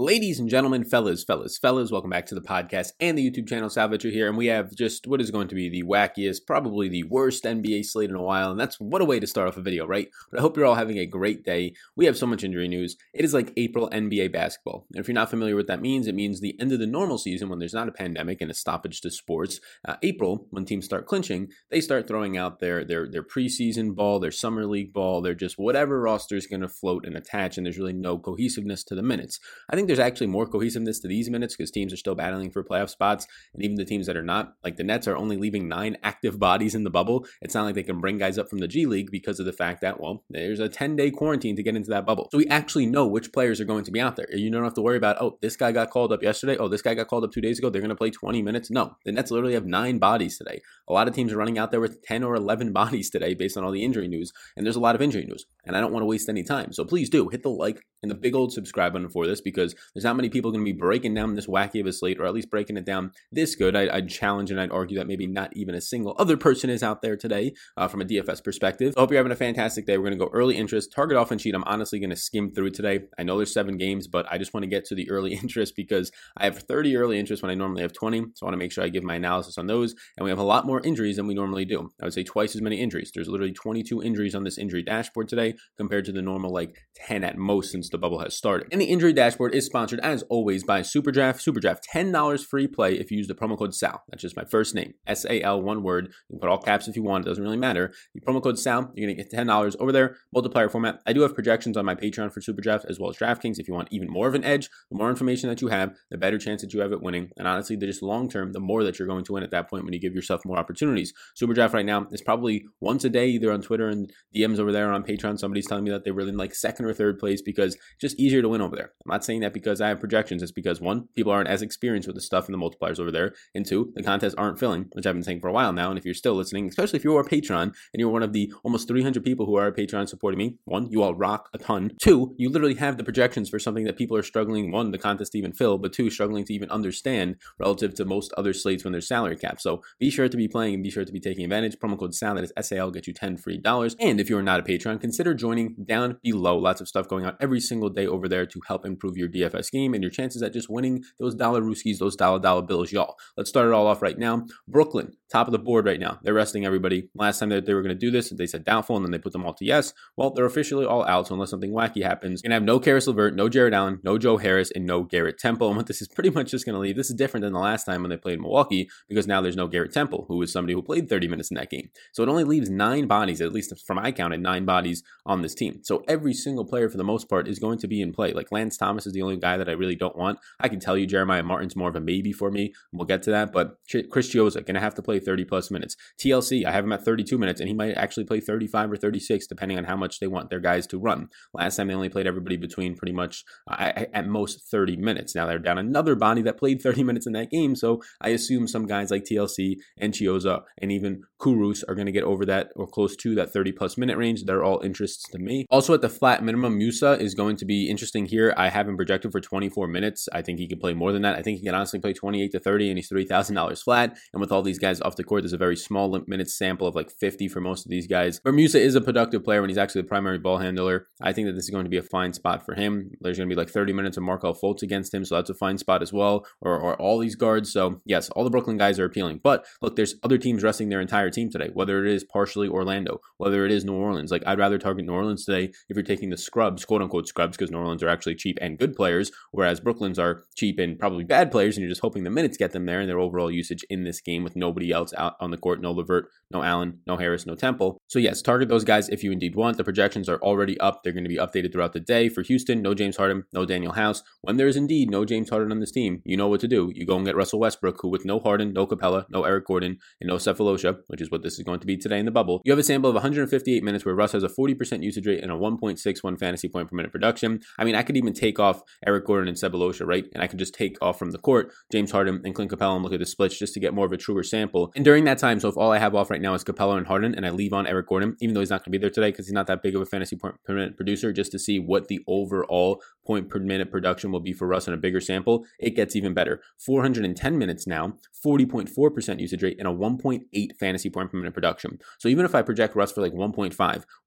Ladies and gentlemen, fellas, fellas, fellas, welcome back to the podcast and the YouTube channel. Sal Vetri here, and we have just what is going to be the wackiest, probably the worst NBA slate in a while, and that's what a way to start off a video, right? But I hope you're all having a great day. We have so much injury news. It is like April NBA basketball. And if you're not familiar with that means, it means the end of the normal season when there's not a pandemic and a stoppage to sports. Uh, April, when teams start clinching, they start throwing out their their their preseason ball, their summer league ball, their just whatever roster is going to float and attach, and there's really no cohesiveness to the minutes. I think there's actually more cohesiveness to these minutes because teams are still battling for playoff spots. And even the teams that are not, like the Nets, are only leaving nine active bodies in the bubble. It's not like they can bring guys up from the G League because of the fact that, well, there's a 10 day quarantine to get into that bubble. So we actually know which players are going to be out there. You don't have to worry about, oh, this guy got called up yesterday. Oh, this guy got called up two days ago. They're going to play 20 minutes. No, the Nets literally have nine bodies today. A lot of teams are running out there with 10 or 11 bodies today based on all the injury news. And there's a lot of injury news. And I don't want to waste any time. So please do hit the like and the big old subscribe button for this because there's not many people going to be breaking down this wacky of a slate, or at least breaking it down this good. I, would challenge and I'd argue that maybe not even a single other person is out there today uh, from a DFS perspective. I hope you're having a fantastic day. We're going to go early interest, target offense sheet. I'm honestly going to skim through today. I know there's seven games, but I just want to get to the early interest because I have 30 early interest when I normally have 20. So I want to make sure I give my analysis on those. And we have a lot more injuries than we normally do. I would say twice as many injuries. There's literally 22 injuries on this injury dashboard today compared to the normal like 10 at most since the bubble has started. And the injury dashboard is sponsored as always by Superdraft. Superdraft, $10 free play if you use the promo code SAL. That's just my first name, S A L, one word. You can put all caps if you want, it doesn't really matter. The promo code SAL, you're going to get $10 over there, multiplier format. I do have projections on my Patreon for Superdraft as well as DraftKings. If you want even more of an edge, the more information that you have, the better chance that you have at winning. And honestly, the just long term, the more that you're going to win at that point when you give yourself more opportunities. Superdraft right now is probably once a day, either on Twitter and DMs over there or on Patreon. Somebody's telling me that they were in like second or third place because it's just easier to win over there. I'm not saying that because I have projections. It's because one, people aren't as experienced with the stuff and the multipliers over there. And two, the contests aren't filling, which I've been saying for a while now. And if you're still listening, especially if you're a Patreon and you're one of the almost 300 people who are a Patreon supporting me, one, you all rock a ton. Two, you literally have the projections for something that people are struggling, one, the contest to even fill, but two, struggling to even understand relative to most other slates when there's salary cap. So be sure to be playing and be sure to be taking advantage. Promo code SAL, that is SAL, get you 10 free dollars. And if you're not a Patreon, consider joining down below. Lots of stuff going on every single day over there to help improve your DFS game and your chances at just winning those dollar rooskies, those dollar dollar bills, y'all. Let's start it all off right now. Brooklyn, top of the board right now. They're resting everybody. Last time that they were going to do this, they said doubtful, and then they put them all to yes. Well, they're officially all out, so unless something wacky happens, to have no Caris LeVert, no Jarrett Allen, no Joe Harris, and no Garrett Temple. And what this is pretty much just going to leave, this is different than the last time when they played Milwaukee, because now there's no Garrett Temple, who was somebody who played 30 minutes in that game. So it only leaves nine bodies, at least from I counted, nine bodies on this team. So every single player, for the most part, is going to be in play. Like Lance Thomas is the only guy that I really don't want. I can tell you Jeremiah Martin's more of a maybe for me. We'll get to that. But Chris Chiozza going to have to play 30 plus minutes. TLC, I have him at 32 minutes, and he might actually play 35 or 36, depending on how much they want their guys to run. Last time they only played everybody between pretty much uh, at most 30 minutes. Now they're down another body that played 30 minutes in that game. So I assume some guys like TLC and Chiozza and even Kurucs are going to get over that or close to that 30 plus minute range. They're all interests to me. Also at the flat minimum, Musa is going to be interesting here. I have him projected for 24 minutes. I think he can play more than that. I think he can honestly play 28 to 30 and he's $3,000 flat. And with all these guys off the court, there's a very small minute sample of like 50 for most of these guys. Bermusa is a productive player when he's actually the primary ball handler. I think that this is going to be a fine spot for him. There's going to be like 30 minutes of Markelle Fultz against him, so that's a fine spot as well, or, or all these guards. So, yes, all the Brooklyn guys are appealing. But look, there's other teams resting their entire team today, whether it is partially Orlando, whether it is New Orleans. Like, I'd rather target New Orleans today if you're taking the scrubs, quote unquote scrubs, because New Orleans are actually cheap and good players, whereas Brooklyn's are cheap and probably bad players, and you're just hoping the minutes get them there and their overall usage in this game with nobody else out on the court, no LeVert, no Allen, no Harris, no Temple. So, yes, target those guys if you indeed want. The projections are already up. They're going to be updated throughout the day. For Houston, no James Harden, no Danuel House. When there is indeed no James Harden on this team, you know what to do. You go and get Russell Westbrook, who with no Harden, no Capela, no Eric Gordon, and no Sefolosha, which is what this is going to be today in the bubble. You have a sample of 158 minutes where Russ has a 40% usage rate and a 1.61 fantasy point per minute production. I mean, I could even take off Eric Gordon and Sefolosha, right? And I can just take off from the court James Harden and Clint Capela and look at the splits just to get more of a truer sample. And during that time, so if all I have off right now is Capela and Harden, and I leave on Eric Gordon, even though he's not going to be there today because he's not that big of a fantasy point per minute producer, just to see what the overall point per minute production will be for Russ in a bigger sample, it gets even better. 410 minutes now, 40.4% usage rate, and a 1.8 fantasy point per minute production. So even if I project Russ for like 1.5,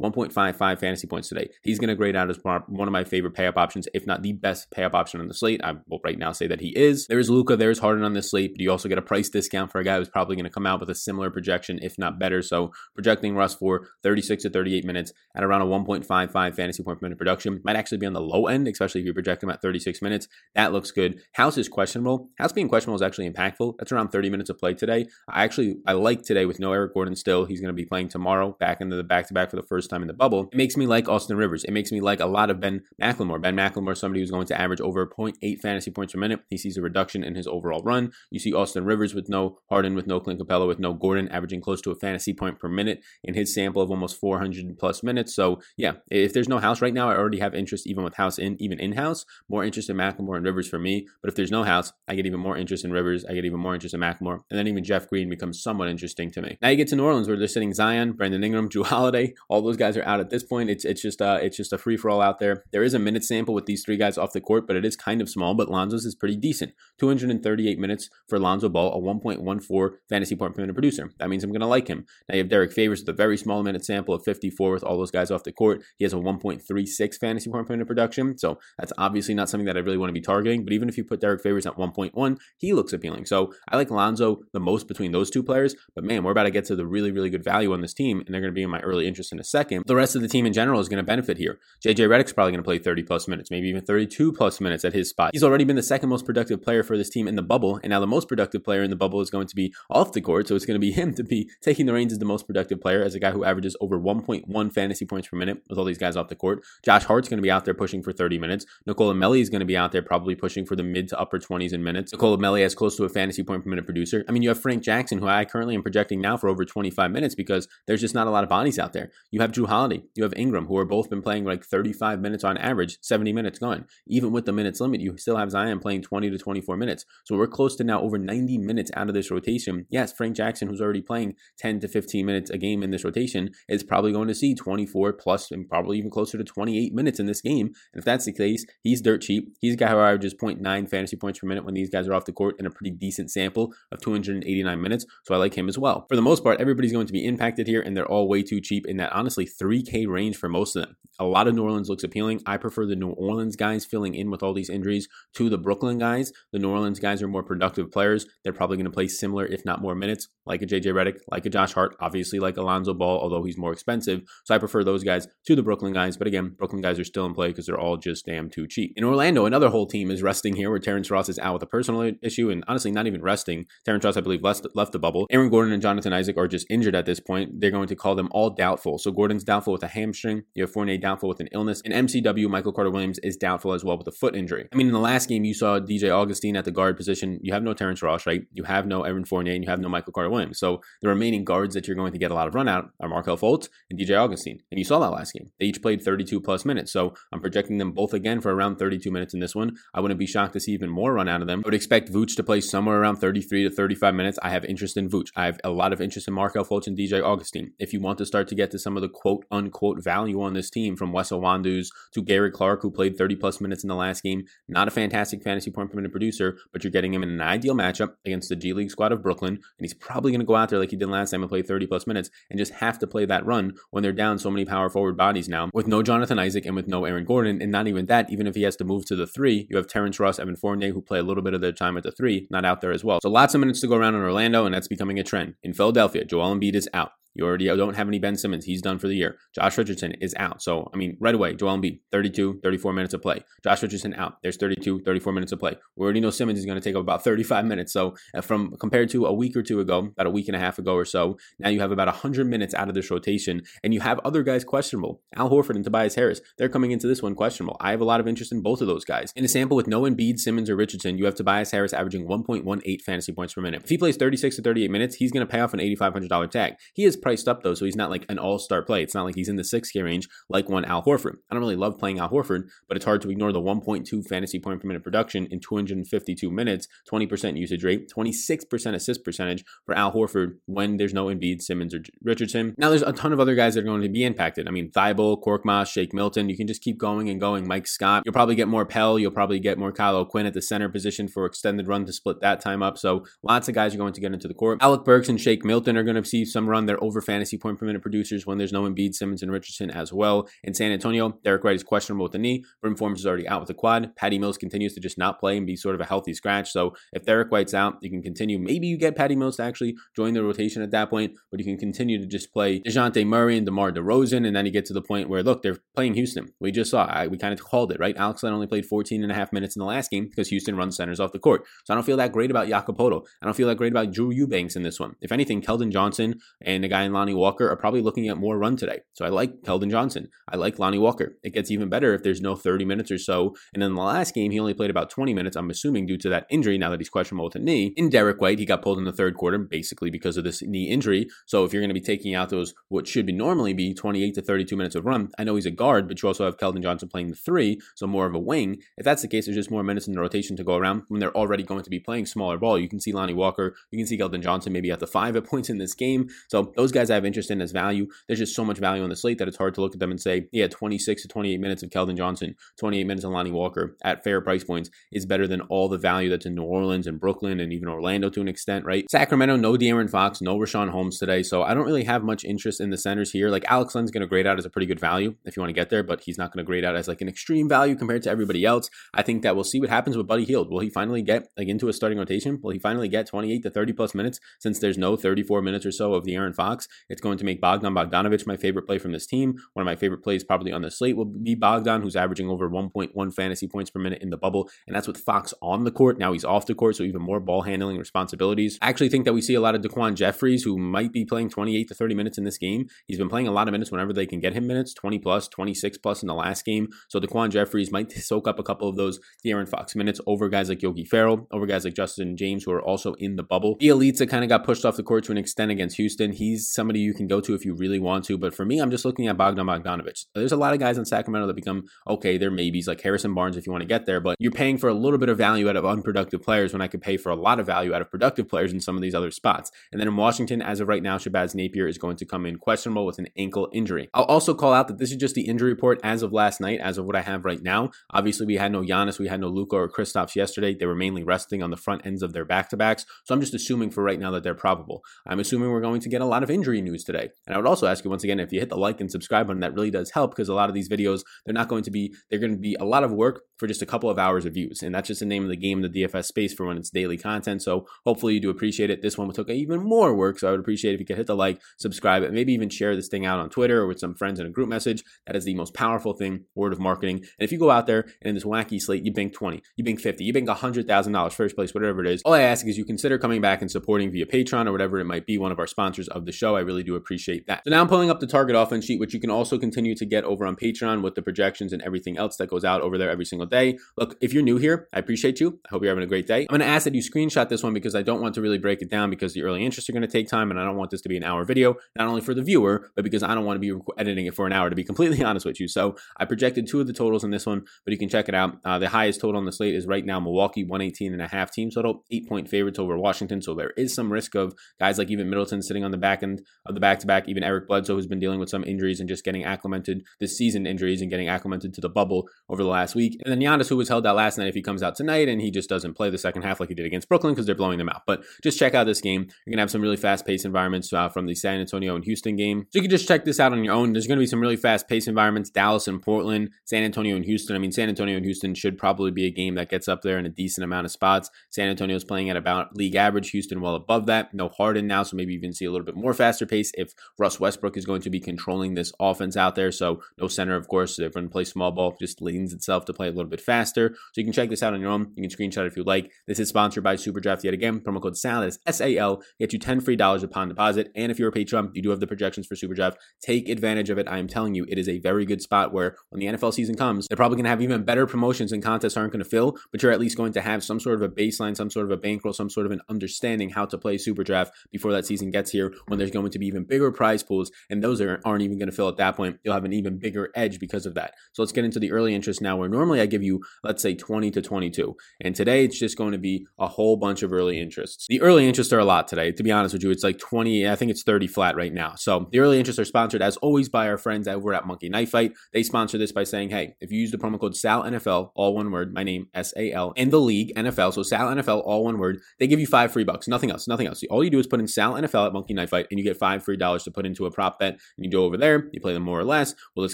1.55 fantasy points today, he's going to grade out as one of my favorite pay up options, if not the best best option on the slate. I will right now say that he is. There is Luka, there's Harden on the slate, but you also get a price discount for a guy who's probably going to come out with a similar projection, if not better. So projecting Russ for 36 to 38 minutes at around a 1.55 fantasy point per minute production might actually be on the low end, especially if you project him at 36 minutes. That looks good. House is questionable. House being questionable is actually impactful. That's around 30 minutes of play today. I actually I like today with no Eric Gordon still. He's going to be playing tomorrow back into the back to back for the first time in the bubble. It makes me like Austin Rivers. It makes me like a lot of Ben McLemore. Ben McLemore, somebody who's going to average over 0.8 fantasy points per minute. He sees a reduction in his overall run. You see Austin Rivers with no Harden, with no Clint Capela, with no Gordon, averaging close to a fantasy point per minute in his sample of almost 400 plus minutes. So yeah, if there's no house right now, I already have interest even with house in, even in house. More interest in McLemore and Rivers for me. But if there's no house, I get even more interest in Rivers. I get even more interest in McLemore, and then even Jeff Green becomes somewhat interesting to me. Now you get to New Orleans where they're sitting Zion, Brandon Ingram, Jrue Holiday. All those guys are out at this point. It's it's just uh it's just a free for all out there. There is a minute sample with these three guys off the court, but it is kind of small. But Lonzo's is pretty decent. 238 minutes for Lonzo Ball, a 1.14 fantasy point per minute producer. That means I'm going to like him. Now you have Derrick Favors with a very small minute sample of 54 with all those guys off the court. He has a 1.36 fantasy point per minute production. So that's obviously not something that I really want to be targeting. But even if you put Derrick Favors at 1.1, he looks appealing. So I like Lonzo the most between those two players. But man, we're about to get to the really, really good value on this team, and they're going to be in my early interest in a second. The rest of the team in general is going to benefit here. JJ Redick's probably going to play 30 plus minutes, maybe even 32 plus minutes at his spot. He's already been the second most productive player for this team in the bubble, and now the most productive player in the bubble is going to be off the court. So it's going to be him to be taking the reins as the most productive player, as a guy who averages over 1.1 fantasy points per minute with all these guys off the court. Josh Hart's going to be out there pushing for 30 minutes. Nicolo Melli is going to be out there probably pushing for the mid to upper 20s in minutes. Nicolo Melli has close to a fantasy point per minute producer. I mean, you have Frank Jackson, who I currently am projecting now for over 25 minutes because there's just not a lot of bodies out there. You have Jrue Holiday, you have Ingram, who are both been playing like 35 minutes on average, 70 minutes gone. Even with the minutes limit, you still have Zion playing 20 to 24 minutes. So we're close to now over 90 minutes out of this rotation. Yes, Frank Jackson, who's already playing 10 to 15 minutes a game in this rotation, is probably going to see 24 plus and probably even closer to 28 minutes in this game. And if that's the case, he's dirt cheap. He's a guy who averages 0.9 fantasy points per minute when these guys are off the court in a pretty decent sample of 289 minutes. So I like him as well. For the most part, everybody's going to be impacted here, and they're all way too cheap in that honestly 3K range for most of them. A lot of New Orleans looks appealing. I prefer the New Orleans guys filling in with all these injuries to the Brooklyn guys. The New Orleans guys are more productive players. They're probably going to play similar, if not more minutes, like a JJ Redick, like a Josh Hart, obviously like Alonzo Ball, although he's more expensive. So I prefer those guys to the Brooklyn guys. But again, Brooklyn guys are still in play because they're all just damn too cheap. In Orlando, another whole team is resting here where Terrence Ross is out with a personal issue and honestly not even resting. Terrence Ross, I believe, left, left the bubble. Aaron Gordon and Jonathan Isaac are just injured at this point. They're going to call them all doubtful. So Gordon's doubtful with a hamstring. You have Fournier doubtful with an illness. And MCW, Michael Carter Williams, is doubtful as well with a foot injury. I mean, in the last game, you saw DJ Augustin at the guard position. You have no Terrence Ross, right? You have no Evan Fournier and you have no Michael Carter Williams. So the remaining guards that you're going to get a lot of run out are Markelle Fultz and DJ Augustin. And you saw that last game. They each played 32 plus minutes. So I'm projecting them both again for around 32 minutes in this one. I wouldn't be shocked to see even more run out of them. I would expect Vooch to play somewhere around 33 to 35 minutes. I have interest in Vooch. I have a lot of interest in Markelle Fultz and DJ Augustin. If you want to start to get to some of the quote unquote value on this team from Wes Iwundu's to Gary Clark, who played 30 plus minutes in the last game, not a fantastic fantasy point per minute producer, but you're getting him in an ideal matchup against the G League squad of Brooklyn. And he's probably going to go out there like he did last time and play 30 plus minutes and just have to play that run when they're down so many power forward bodies now with no Jonathan Isaac and with no Aaron Gordon. And not even that, even if he has to move to the three, you have Terrence Ross, Evan Fournier, who play a little bit of their time at the three, not out there as well. So lots of minutes to go around in Orlando, and that's becoming a trend. In Philadelphia, Joel Embiid is out. You already don't have any Ben Simmons. He's done for the year. Josh Richardson is out. So, I mean, right away, Joel Embiid, 32, 34 minutes of play. Josh Richardson out. There's 32, 34 minutes of play. We already know Simmons is going to take up about 35 minutes. So, uh, from compared to a week or two ago, about a week and a half ago or so, now you have about 100 minutes out of this rotation, and you have other guys questionable. Al Horford and Tobias Harris, they're coming into this one questionable. I have a lot of interest in both of those guys. In a sample with no Embiid, Simmons, or Richardson, you have Tobias Harris averaging 1.18 fantasy points per minute. If he plays 36 to 38 minutes, he's going to pay off an $8,500 tag. He is priced up though, so he's not like an all star play. It's not like he's in the 6K range like one Al Horford. I don't really love playing Al Horford, but it's hard to ignore the 1.2 fantasy point per minute production in 252 minutes, 20% usage rate, 26% assist percentage for Al Horford when there's no Embiid, Simmons, or Richardson. Now, there's a ton of other guys that are going to be impacted. I mean, Thybulle, Korkmaz, Shake Milton. You can just keep going and going. Mike Scott. You'll probably get more Pelle. You'll probably get more Kyle O'Quinn at the center position for extended run to split that time up. So lots of guys are going to get into the court. Alec Burks and Shake Milton are going to see some run. They're over over fantasy point per minute producers when there's no Embiid, Simmons, and Richardson as well. In San Antonio, Derrick White is questionable with the knee. Bryn Forbes is already out with the quad. Patty Mills continues to just not play and be sort of a healthy scratch. So if Derrick White's out, you can continue. Maybe you get Patty Mills to actually join the rotation at that point, but you can continue to just play DeJounte Murray and DeMar DeRozan. And then you get to the point where, look, they're playing Houston. We just saw, I, we kind of called it, right? Alex Len only played 14 and a half minutes in the last game because Houston runs centers off the court. So I don't feel that great about Jakob I don't feel that great about Drew Eubanks in this one. If anything, Keldon Johnson and a guy in Lonnie Walker are probably looking at more run today. So I like Keldon Johnson. I like Lonnie Walker. It gets even better if there's no 30 minutes or so. And in the last game, he only played about 20 minutes, I'm assuming, due to that injury now that he's questionable with a knee. In Derrick White, he got pulled in the third quarter basically because of this knee injury. So if you're going to be taking out those, what should be normally be 28 to 32 minutes of run, I know he's a guard, but you also have Keldon Johnson playing the three, so more of a wing. If that's the case, there's just more minutes in the rotation to go around when they're already going to be playing smaller ball. You can see Lonnie Walker, you can see Keldon Johnson maybe at the five at points in this game. So those guys I have interest in as value. There's just so much value on the slate that it's hard to look at them and say, yeah, 26 to 28 minutes of Keldon Johnson, 28 minutes of Lonnie Walker at fair price points is better than all the value that's in New Orleans and Brooklyn and even Orlando to an extent, right? Sacramento, no De'Aaron Fox, no Richaun Holmes today. So I don't really have much interest in the centers here. Like Alex Len's going to grade out as a pretty good value if you want to get there, but he's not going to grade out as like an extreme value compared to everybody else. I think that we'll see what happens with Buddy Hield. Will he finally get like into a starting rotation? Will he finally get 28 to 30 plus minutes since there's no 34 minutes or so of De'Aaron Fox? It's going to make Bogdan Bogdanovic my favorite play from this team. One of my favorite plays probably on the slate will be Bogdan, who's averaging over 1.1 fantasy points per minute in the bubble, and that's with Fox on the court. Now he's off the court, so even more ball handling responsibilities. I actually think that we see a lot of Daquan Jeffries, who might be playing 28 to 30 minutes in this game. He's been playing a lot of minutes whenever they can get him minutes, 20 plus, 26 plus in the last game. So Daquan Jeffries might soak up a couple of those De'Aaron Fox minutes over guys like Yogi Ferrell, over guys like Justin James, who are also in the bubble. Bjelica kind of got pushed off the court to an extent against Houston. He's somebody you can go to if you really want to. But for me, I'm just looking at Bogdan Bogdanovic. There's a lot of guys in Sacramento that become okay, they're maybes, like Harrison Barnes if you want to get there, but you're paying for a little bit of value out of unproductive players when I could pay for a lot of value out of productive players in some of these other spots. And then in Washington, as of right now, Shabazz Napier is going to come in questionable with an ankle injury. I'll also call out that this is just the injury report as of last night, as of what I have right now. Obviously, we had no Giannis, we had no Luka or Kristaps yesterday. They were mainly resting on the front ends of their back to backs. So I'm just assuming for right now that they're probable. I'm assuming we're going to get a lot of injury news today. And I would also ask you once again if you hit the like and subscribe button, that really does help because a lot of these videos, they're not going to be, they're going to be a lot of work for just a couple of hours of views. And that's just the name of the game in the DFS space for when it's daily content. So hopefully you do appreciate it. This one took even more work. So I would appreciate if you could hit the like, subscribe, and maybe even share this thing out on Twitter or with some friends in a group message. That is the most powerful thing, word of marketing. And if you go out there and in this wacky slate, you bank 20, you bank 50, you bank $100,000 first place, whatever it is, all I ask is you consider coming back and supporting via Patreon or whatever it might be, one of our sponsors of the show. I really do appreciate that. So now I'm pulling up the target offense sheet, which you can also continue to get over on Patreon with the projections and everything else that goes out over there every single day. Look, if you're new here, I appreciate you. I hope you're having a great day. I'm going to ask that you screenshot this one because I don't want to really break it down because the early interests are going to take time and I don't want this to be an hour video, not only for the viewer, but because I don't want to be editing it for an hour, to be completely honest with you. So I projected two of the totals in this one, but you can check it out. Uh, the highest total on the slate is right now Milwaukee, 118 and a half team total, eight point favorites over Washington. So there is some risk of guys like even Middleton sitting on the back end of the back to back, even Eric Bledsoe, who's been dealing with some injuries and just getting acclimated this season injuries and getting acclimated to the bubble over the last week. And then Giannis, who was held out last night, if he comes out tonight and he just doesn't play the second half like he did against Brooklyn because they're blowing them out. But just check out this game. You're going to have some really fast paced environments uh, from the San Antonio and Houston game. So you can just check this out on your own. There's going to be some really fast paced environments Dallas and Portland, San Antonio and Houston. I mean, San Antonio and Houston should probably be a game that gets up there in a decent amount of spots. San Antonio is playing at about league average, Houston well above that. No Harden now, so maybe even see a little bit more faster pace if Russ Westbrook is going to be controlling this offense out there. So no center, of course. They're going to play small ball, just leans itself to play a little bit faster. So you can check this out on your own. You can screenshot if you like. This is sponsored by Superdraft yet again. Promo code SAL is S A L. Get you 10 free dollars upon deposit. And if you're a Patreon, you do have the projections for Superdraft. Take advantage of it. I am telling you, it is a very good spot where when the NFL season comes, they're probably going to have even better promotions and contests aren't going to fill, but you're at least going to have some sort of a baseline, some sort of a bankroll, some sort of an understanding how to play Superdraft before that season gets here when there's going to be even bigger prize pools. And those are, aren't even going to fill at that point. You'll have an even bigger edge because of that. So let's get into the early interest now, where normally I give you, let's say, 20 to 22. And today it's just going to be a whole bunch of early interests. The early interests are a lot today. To be honest with you, it's like 20, I think it's 30 flat right now. So the early interests are sponsored as always by our friends over at Monkey Knife Fight. They sponsor this by saying, hey, if you use the promo code SALNFL, all one word, my name, S A L, in the league, NFL, so Sal NFL, all one word, they give you five free bucks. Nothing else, nothing else. All you do is put in Sal NFL at Monkey Knife Fight and you you get five free dollars to put into a prop bet. And you go over there, you play them more or less. Will this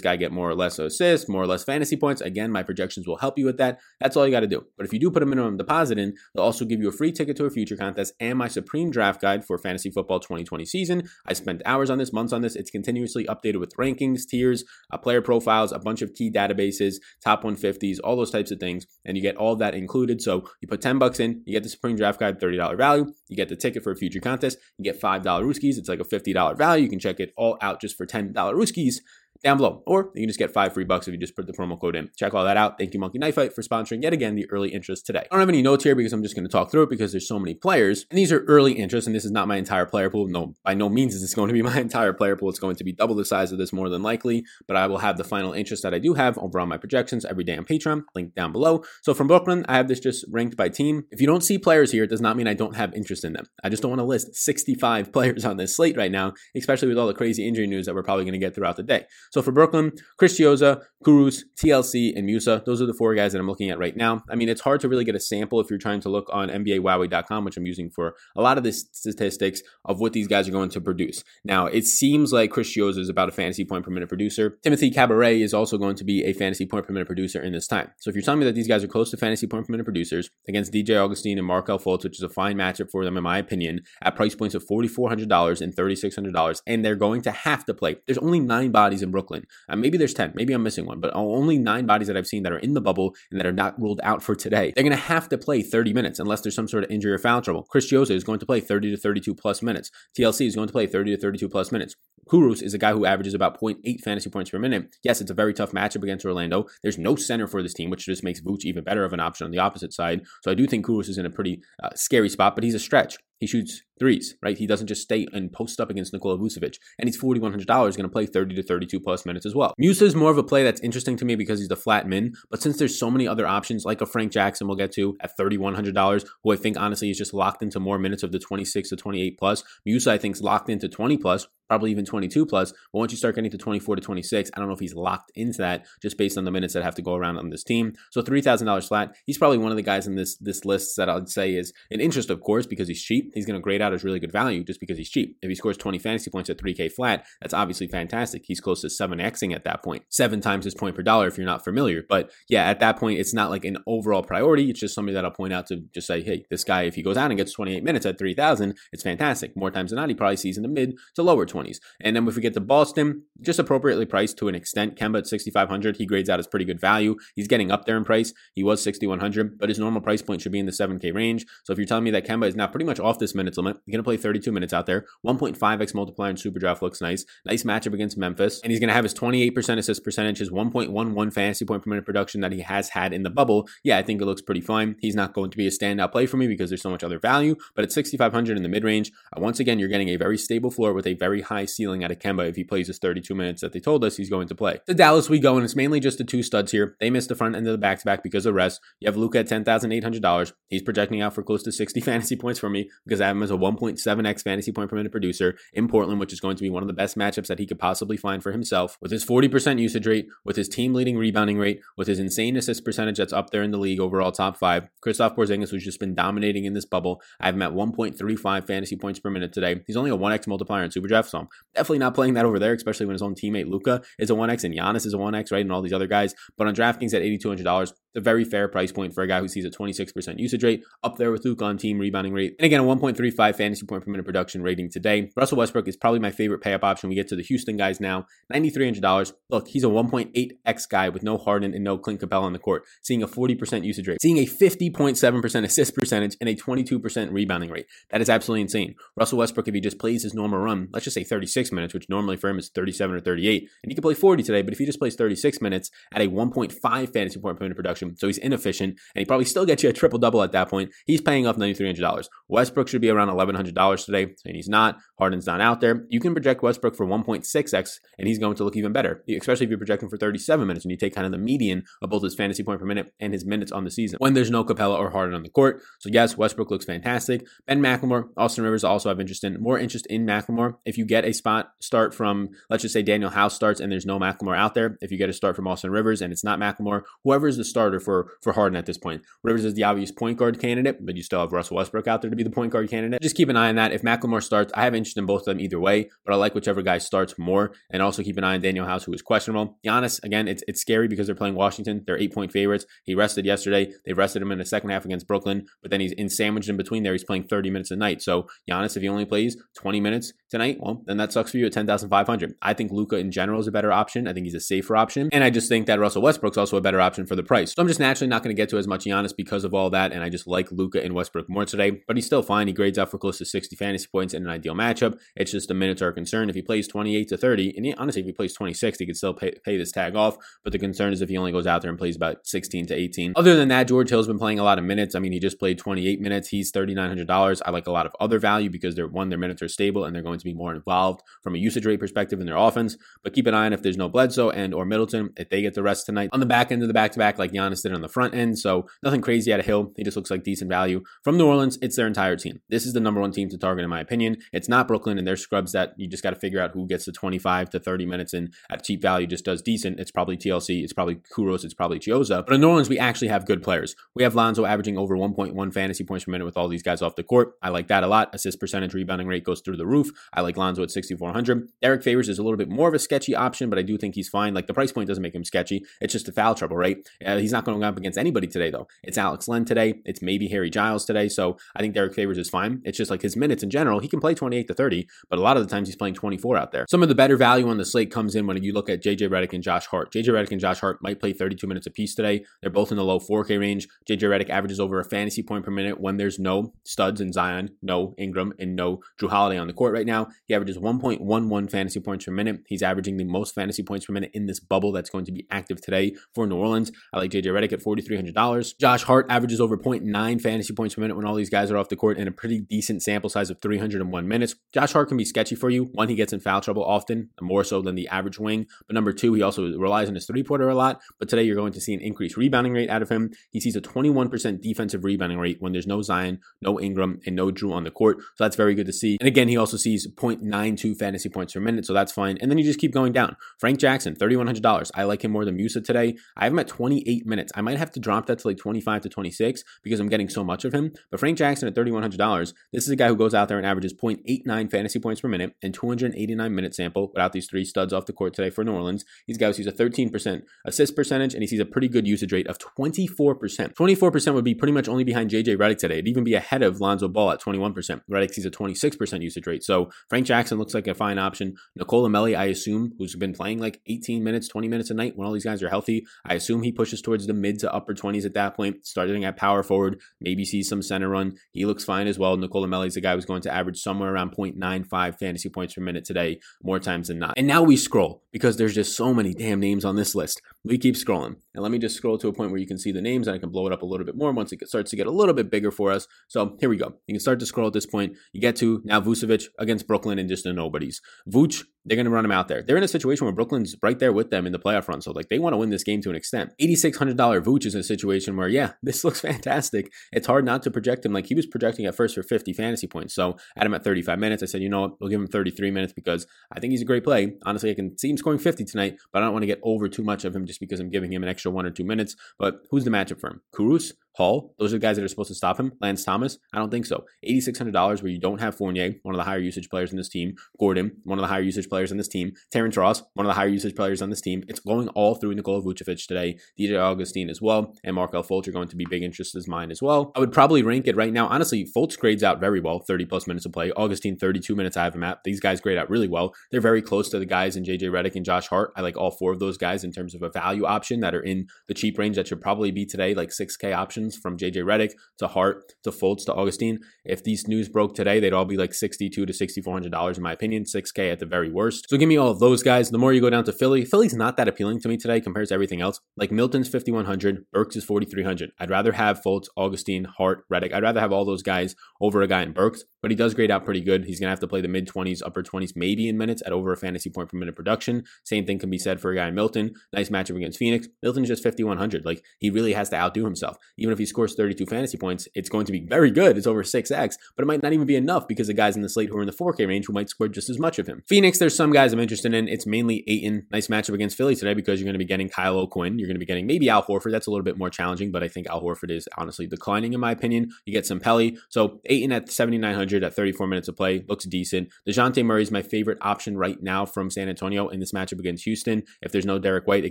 guy get more or less assists, more or less fantasy points? Again, my projections will help you with that. That's all you got to do. But if you do put a minimum deposit in, they'll also give you a free ticket to a future contest and my Supreme Draft Guide for Fantasy Football 2020 season. I spent hours on this, months on this. It's continuously updated with rankings, tiers, uh, player profiles, a bunch of key databases, top 150s, all those types of things, and you get all that included. So you put 10 bucks in, you get the Supreme Draft Guide, $30 value, you get the ticket for a future contest, you get $5 Rooskies. It's like a $50 value. You can check it all out just for $10 Rooskies down below. Or you can just get five free bucks if you just put the promo code in. Check all that out. Thank you, Monkey Knife Fight, for sponsoring yet again the early interest today. I don't have any notes here because I'm just going to talk through it because there's so many players. And these are early interest, and this is not my entire player pool. No, by no means is this going to be my entire player pool. It's going to be double the size of this more than likely, but I will have the final interest that I do have over on my projections every day on Patreon, link down below. So from Brooklyn, I have this just ranked by team. If you don't see players here, it does not mean I don't have interest in them. I just don't want to list 65 players on this slate right now, especially with all the crazy injury news that we're probably going to get throughout the day. So for Brooklyn, Chris Chiozza, Kurucs, TLC, and Musa. Those are the four guys that I'm looking at right now. I mean, it's hard to really get a sample if you're trying to look on NBAWowy.com, which I'm using for a lot of the statistics of what these guys are going to produce. Now, it seems like Chris Chiozza is about a fantasy point per minute producer. Timothy Cabaret is also going to be a fantasy point per minute producer in this time. So if you're telling me that these guys are close to fantasy point per minute producers against DJ Augustin and Markelle Fultz, which is a fine matchup for them, in my opinion, at price points of $4,400 and $3,600, and they're going to have to play. There's only nine bodies in Brooklyn. Uh, maybe there's 10. Maybe I'm missing one, but only nine bodies that I've seen that are in the bubble and that are not ruled out for today. They're going to have to play 30 minutes unless there's some sort of injury or foul trouble. Chris Chiozza is going to play 30 to 32 plus minutes. TLC is going to play 30 to 32 plus minutes. Kurucs is a guy who averages about 0.8 fantasy points per minute. Yes, it's a very tough matchup against Orlando. There's no center for this team, which just makes Vooch even better of an option on the opposite side. So I do think Kurucs is in a pretty uh, scary spot, but he's a stretch. He shoots threes, right? He doesn't just stay and post up against Nikola Vucevic. And he's $4,100 going to play 30 to 32 plus minutes as well. Musa is more of a play that's interesting to me because he's the flat min. But since there's so many other options, like a Frank Jackson we'll get to at $3,100, who I think honestly is just locked into more minutes of the 26 to 28 plus. Musa, I think, is locked into 20 plus probably even 22 plus. But once you start getting to 24 to 26, I don't know if he's locked into that just based on the minutes that have to go around on this team. So $3,000 flat. He's probably one of the guys in this this list that I'd say is an interest, of course, because he's cheap. He's going to grade out as really good value just because he's cheap. If he scores 20 fantasy points at 3K flat, that's obviously fantastic. He's close to 7Xing at that point, seven times his point per dollar if you're not familiar. But yeah, at that point, it's not like an overall priority. It's just somebody that I'll point out to just say, hey, this guy, if he goes out and gets 28 minutes at 3,000, it's fantastic. More times than not, he probably sees in the mid to lower 20s. And then if we get to Boston, just appropriately priced to an extent. Kemba at 6,500, he grades out as pretty good value. He's getting up there in price. He was 6,100, but his normal price point should be in the 7K range. So if you're telling me that Kemba is now pretty much off this minutes limit, you're going to play 32 minutes out there. 1.5x multiplier in Super Draft looks nice. Nice matchup against Memphis. And he's going to have his 28% assist percentage, his 1.11 fantasy point per minute production that he has had in the bubble. Yeah, I think it looks pretty fine. He's not going to be a standout play for me because there's so much other value, but at 6,500 in the mid range, once again, you're getting a very stable floor with a very high ceiling at a Kemba if he plays his 32 minutes that they told us he's going to play. To Dallas we go, and it's mainly just the two studs here. They missed the front end of the back to back because of rest. You have Luka at $10,800. He's projecting out for close to 60 fantasy points for me because I have him as a 1.7x fantasy point per minute producer in Portland, which is going to be one of the best matchups that he could possibly find for himself. With his 40% usage rate, with his team leading rebounding rate, with his insane assist percentage that's up there in the league overall top five. Kristaps Porzingis, who's just been dominating in this bubble. I have him at 1.35 fantasy points per minute today. He's only a 1x multiplier in Superdraft, so I'm definitely not playing that over there, especially when his own teammate Luka is a 1x and Giannis is a 1x, right? And all these other guys. But on DraftKings at $8,200, a very fair price point for a guy who sees a 26% usage rate, up there with Luka on team rebounding rate. And again, a 1.35 fantasy point per minute production rating today. Russell Westbrook is probably my favorite pay up option. We get to the Houston guys now, $9,300. Look, he's a 1.8x guy with no Harden and no Clint Capela on the court, seeing a 40% usage rate, seeing a 50.7% assist percentage and a 22% rebounding rate. That is absolutely insane. Russell Westbrook, if he just plays his normal run, let's just say 36 minutes, which normally for him is 37 or 38, and he can play 40 today, but if he just plays 36 minutes at a 1.5 fantasy point per minute production, so he's inefficient, and he probably still gets you a triple double at that point, he's paying off $9,300. Westbrook should be around $1,100 today, and he's not. Harden's not out there. You can project Westbrook for 1.6x, and he's going to look even better, especially if you're projecting for 37 minutes and you take kind of the median of both his fantasy point per minute and his minutes on the season when there's no Capela or Harden on the court. So, yes, Westbrook looks fantastic. Ben McLemore, Austin Rivers also have interest in more interest in McLemore. If you get a spot start from, let's just say Danuel House starts and there's no McLemore out there, if you get a start from Austin Rivers and it's not McLemore, whoever is the starter starter for for Harden at this point. Rivers is the obvious point guard candidate, but you still have Russell Westbrook out there to be the point guard candidate. Just keep an eye on that. If McLemore starts, I have interest in both of them either way, but I like whichever guy starts more. And also keep an eye on Danuel House, who is questionable. Giannis, again, it's it's scary because they're playing Washington. They're eight point favorites. He rested yesterday. They rested him in the second half against Brooklyn, but then he's in sandwiched in between there. He's playing 30 minutes a night. So Giannis, if he only plays 20 minutes tonight, well, then that sucks for you at 10,500. I think Luka in general is a better option. I think he's a safer option. And I just think that Russell Westbrook's also a better option for the price. I'm just naturally not going to get to as much Giannis because of all that. And I just like Luka and Westbrook more today, but he's still fine. He grades out for close to 60 fantasy points in an ideal matchup. It's just the minutes are a concern. If he plays 28 to 30, and he, honestly, if he plays 26, he could still pay, pay this tag off. But the concern is if he only goes out there and plays about 16 to 18. Other than that, George Hill's been playing a lot of minutes. I mean, he just played 28 minutes. He's $3,900. I like a lot of other value because they're one, their minutes are stable and they're going to be more involved from a usage rate perspective in their offense. But keep an eye on if there's no Bledsoe and or Middleton, if they get the rest tonight on the back end of the back to back, like Giannis did on the front end. So nothing crazy out of Hill. He just looks like decent value. From New Orleans, it's their entire team. This is the number one team to target, in my opinion. It's not Brooklyn and their scrubs that you just got to figure out who gets the 25 to 30 minutes in at cheap value just does decent. It's probably TLC, it's probably Kurucs, it's probably Chiozza. But in New Orleans, we actually have good players. We have Lonzo averaging over 1.1 fantasy points per minute with all these guys off the court. I like that a lot. Assist percentage, rebounding rate goes through the roof. I like Lonzo at 6,400. Derrick Favors is a little bit more of a sketchy option, but I do think he's fine. Like the price point doesn't make him sketchy. It's just the foul trouble, right? Uh, he's not going up against anybody today, though. It's Alex Len today. It's maybe Harry Giles today. So I think Derrick Favors is fine. It's just like his minutes in general. He can play 28 to 30, but a lot of the times he's playing 24 out there. Some of the better value on the slate comes in when you look at JJ Redick and Josh Hart. JJ Redick and Josh Hart might play 32 minutes apiece today. They're both in the low 4K range. JJ Redick averages over a fantasy point per minute when there's no studs in Zion, no Ingram, and no Jrue Holiday on the court right now. He averages 1.11 fantasy points per minute. He's averaging the most fantasy points per minute in this bubble that's going to be active today for New Orleans. I like JJ Redick at $4,300. Josh Hart averages over 0.9 fantasy points per minute when all these guys are off the court in a pretty decent sample size of 301 minutes. Josh Hart can be sketchy for you. One, he gets in foul trouble often, more so than the average wing. But number two, he also relies on his three pointer a lot. But today you're going to see an increased rebounding rate out of him. He sees a 21% defensive rebounding rate when there's no Zion, no Ingram, and no Jrue on the court. So that's very good to see. And again, he also sees 0.92 fantasy points per minute. So that's fine. And then you just keep going down. Frank Jackson, $3,100. I like him more than Musa today. I have him at 28 minutes. I might have to drop that to like 25 to 26 because I'm getting so much of him. But Frank Jackson at $3,100, this is a guy who goes out there and averages 0.89 fantasy points per minute and 289 minute sample without these three studs off the court today for New Orleans. These guys sees a 13% assist percentage and he sees a pretty good usage rate of 24%. 24% would be pretty much only behind JJ Redick today. It'd even be ahead of Lonzo Ball at 21%. Redick sees a 26% usage rate. So Frank Jackson looks like a fine option. Nicolo Melli, I assume, who's been playing like 18 minutes, 20 minutes a night when all these guys are healthy. I assume he pushes towards the mid to upper 20s at that point, starting at power forward, maybe sees some center run. He looks fine as well. Nicolo Melli's the guy who's going to average somewhere around 0.95 fantasy points per minute today, more times than not. And now we scroll because there's just so many damn names on this list. We keep scrolling. And let me just scroll to a point where you can see the names and I can blow it up a little bit more once it starts to get a little bit bigger for us. So here we go. You can start to scroll at this point. You get to now Vucevic against Brooklyn and just the nobodies. Vooch, they're going to run him out there. They're in a situation where Brooklyn's right there with them in the playoff run. So like they want to win this game to an extent. $8,600 Vooch is in a situation where, yeah, this looks fantastic. It's hard not to project him. Like he was projecting at first for 50 fantasy points. So at him at 35 minutes, I said, you know what, we'll give him 33 minutes because I think he's a great play. Honestly, I can see him scoring 50 tonight, but I don't want to get over too much of him just because I'm giving him an extra one or two minutes. But who's the matchup for him? Kurucs, Hall, those are the guys that are supposed to stop him. Lance Thomas, I don't think so. $8,600 where you don't have Fournier, one of the higher usage players in this team. Gordon, one of the higher usage players in this team. Terrence Ross, one of the higher usage players on this team. It's going all through Nikola Vucevic today. DJ Augustin as well. And Markelle Fultz are going to be big interests as mine as well. I would probably rank it right now. Honestly, Fultz grades out very well, 30 plus minutes of play. Augustin, 32 minutes I have him at. These guys grade out really well. They're very close to the guys in JJ Redick and Josh Hart. I like all four of those guys in terms of a value option that are in the cheap range that should probably be today, like 6K options from JJ Redick to Hart to Fultz to Augustin. If these news broke today, they'd all be like 62 to $6,400 in my opinion, 6K at the very worst. So give me all of those guys. The more you go down to Philly, Philly's not that appealing to me today compared to everything else. Like Milton's 5,100, Burks is 4,300. I'd rather have Fultz, Augustin, Hart, Redick. I'd rather have all those guys over a guy in Burks, but he does grade out pretty good. He's going to have to play the mid 20s, upper 20s, maybe in minutes at over a fantasy point per minute production. Same thing can be said for a guy in Milton. Nice matchup against Phoenix. Milton's just 5,100. Like he really has to outdo himself. Even even if he scores 32 fantasy points, it's going to be very good. It's over 6x, but it might not even be enough because the guys in the slate who are in the 4K range who might score just as much of him. Phoenix, there's some guys I'm interested in. It's mainly Ayton. Nice matchup against Philly today because you're going to be getting Kyle O'Quinn. You're going to be getting maybe Al Horford. That's a little bit more challenging, but I think Al Horford is honestly declining in my opinion. You get some Pelle. So Ayton at 7,900 at 34 minutes of play looks decent. DeJounte Murray is my favorite option right now from San Antonio in this matchup against Houston. If there's no Derrick White, it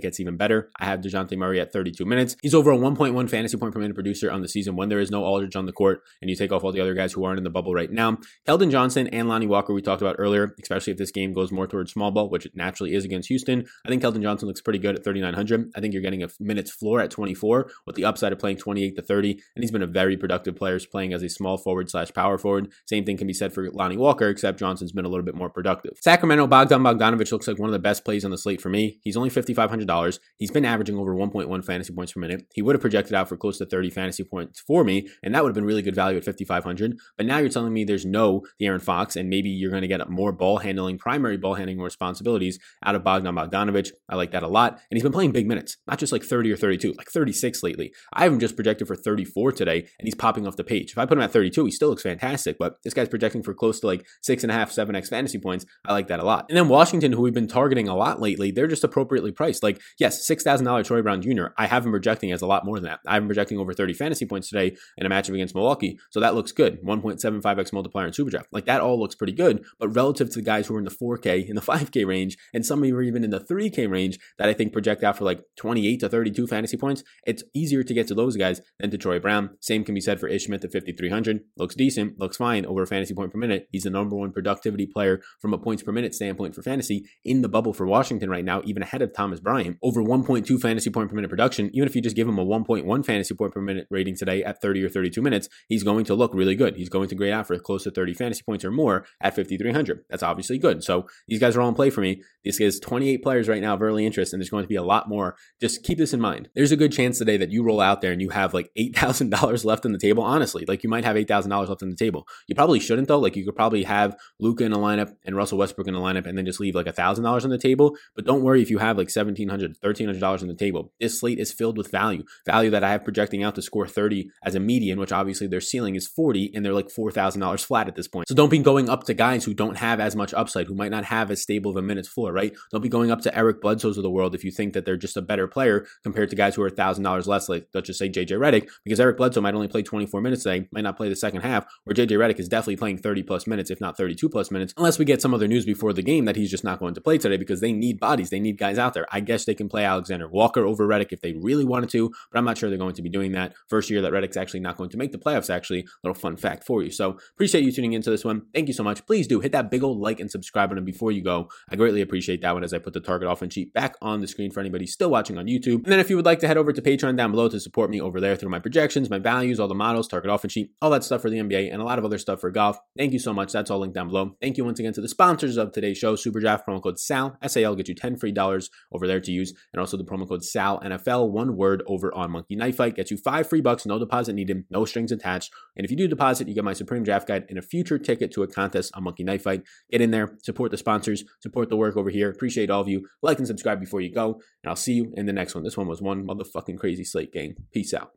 gets even better. I have DeJounte Murray at 32 minutes. He's over a 1.1 fantasy point per minute producer on the season when there is no Aldridge on the court and you take off all the other guys who aren't in the bubble right now. Keldon Johnson and Lonnie Walker, we talked about earlier, especially if this game goes more towards small ball, which it naturally is against Houston. I think Keldon Johnson looks pretty good at 3,900. I think you're getting a minutes floor at 24 with the upside of playing 28 to 30. And he's been a very productive player playing as a small forward slash power forward. Same thing can be said for Lonnie Walker, except Johnson's been a little bit more productive. Sacramento, Bogdan Bogdanovic looks like one of the best plays on the slate for me. He's only $5,500. He's been averaging over 1.1 fantasy points per minute. He would have projected out for close to 30 fantasy points for me, and that would have been really good value at 5,500. But now you're telling me there's no De'Aaron Fox, and maybe you're going to get more ball handling, primary ball handling responsibilities out of Bogdan Bogdanovic. I like that a lot. And he's been playing big minutes, not just like 30 or 32, like 36 lately. I have him just projected for 34 today, and he's popping off the page. If I put him at 32, he still looks fantastic, but this guy's projecting for close to like six and a half, seven X fantasy points. I like that a lot. And then Washington, who we've been targeting a lot lately, they're just appropriately priced. Like, yes, $6,000 Troy Brown Jr., I have him projecting as a lot more than that. I have him projecting over 30 fantasy points today in a matchup against Milwaukee. So that looks good. 1.75x multiplier in Superdraft. Like that all looks pretty good. But relative to the guys who are in the 4K, in the 5K range, and some are even in the 3K range that I think project out for like 28 to 32 fantasy points, it's easier to get to those guys than to Troy Brown. Same can be said for Ish at 5,300. Looks decent, looks fine over a fantasy point per minute. He's the number one productivity player from a points per minute standpoint for fantasy in the bubble for Washington right now, even ahead of Thomas Bryant. Over 1.2 fantasy point per minute production. Even if you just give him a 1.1 fantasy point per minute rating today at 30 or 32 minutes, he's going to look really good. He's going to grade out for close to 30 fantasy points or more at 5,300. That's obviously good. So these guys are all in play for me. This is 28 players right now of early interest, and there's going to be a lot more. Just keep this in mind. There's a good chance today that you roll out there and you have like $8,000 left on the table. Honestly, like you might have $8,000 left on the table. You probably shouldn't though. Like you could probably have Luka in a lineup and Russell Westbrook in a lineup and then just leave like $1,000 on the table. But don't worry if you have like $1,700, $1,300 on the table. This slate is filled with value, value that I have projecting out to score 30 as a median, which obviously their ceiling is 40 and they're like $4,000 flat at this point. So don't be going up to guys who don't have as much upside, who might not have as stable of a minutes floor, right? Don't be going up to Eric Bledsoe's of the world if you think that they're just a better player compared to guys who are $1,000 less, like let's just say JJ Redick, because Eric Bledsoe might only play 24 minutes today, might not play the second half, where JJ Redick is definitely playing 30 plus minutes, if not 32 plus minutes, unless we get some other news before the game that he's just not going to play today because they need bodies, they need guys out there. I guess they can play Alexander Walker over Redick if they really wanted to, but I'm not sure they're going to be doing that. First year that Redick's actually not going to make the playoffs, actually, little fun fact for you. So appreciate you tuning into this one. Thank you so much. Please do hit that big old like and subscribe button before you go. I greatly appreciate that one as I put the target offense sheet back on the screen for anybody still watching on YouTube. And then if you would like to head over to Patreon down below to support me over there through my projections, my values, all the models, target offense sheet, all that stuff for the NBA, and a lot of other stuff for golf. Thank you so much. That's all linked down below. Thank you once again to the sponsors of today's show, Superdraft promo code SAL, SAL, get you 10 free dollars over there to use. And also the promo code SAL NFL, one word over on Monkey Knife Fight, gets you five free bucks, no deposit needed, no strings attached. And if you do deposit, you get my Supreme Draft Guide and a future ticket to a contest on Monkey Knife Fight. Get in there, support the sponsors, support the work over here. Appreciate all of you. Like and subscribe before you go. And I'll see you in the next one. This one was one motherfucking crazy slate game. Peace out.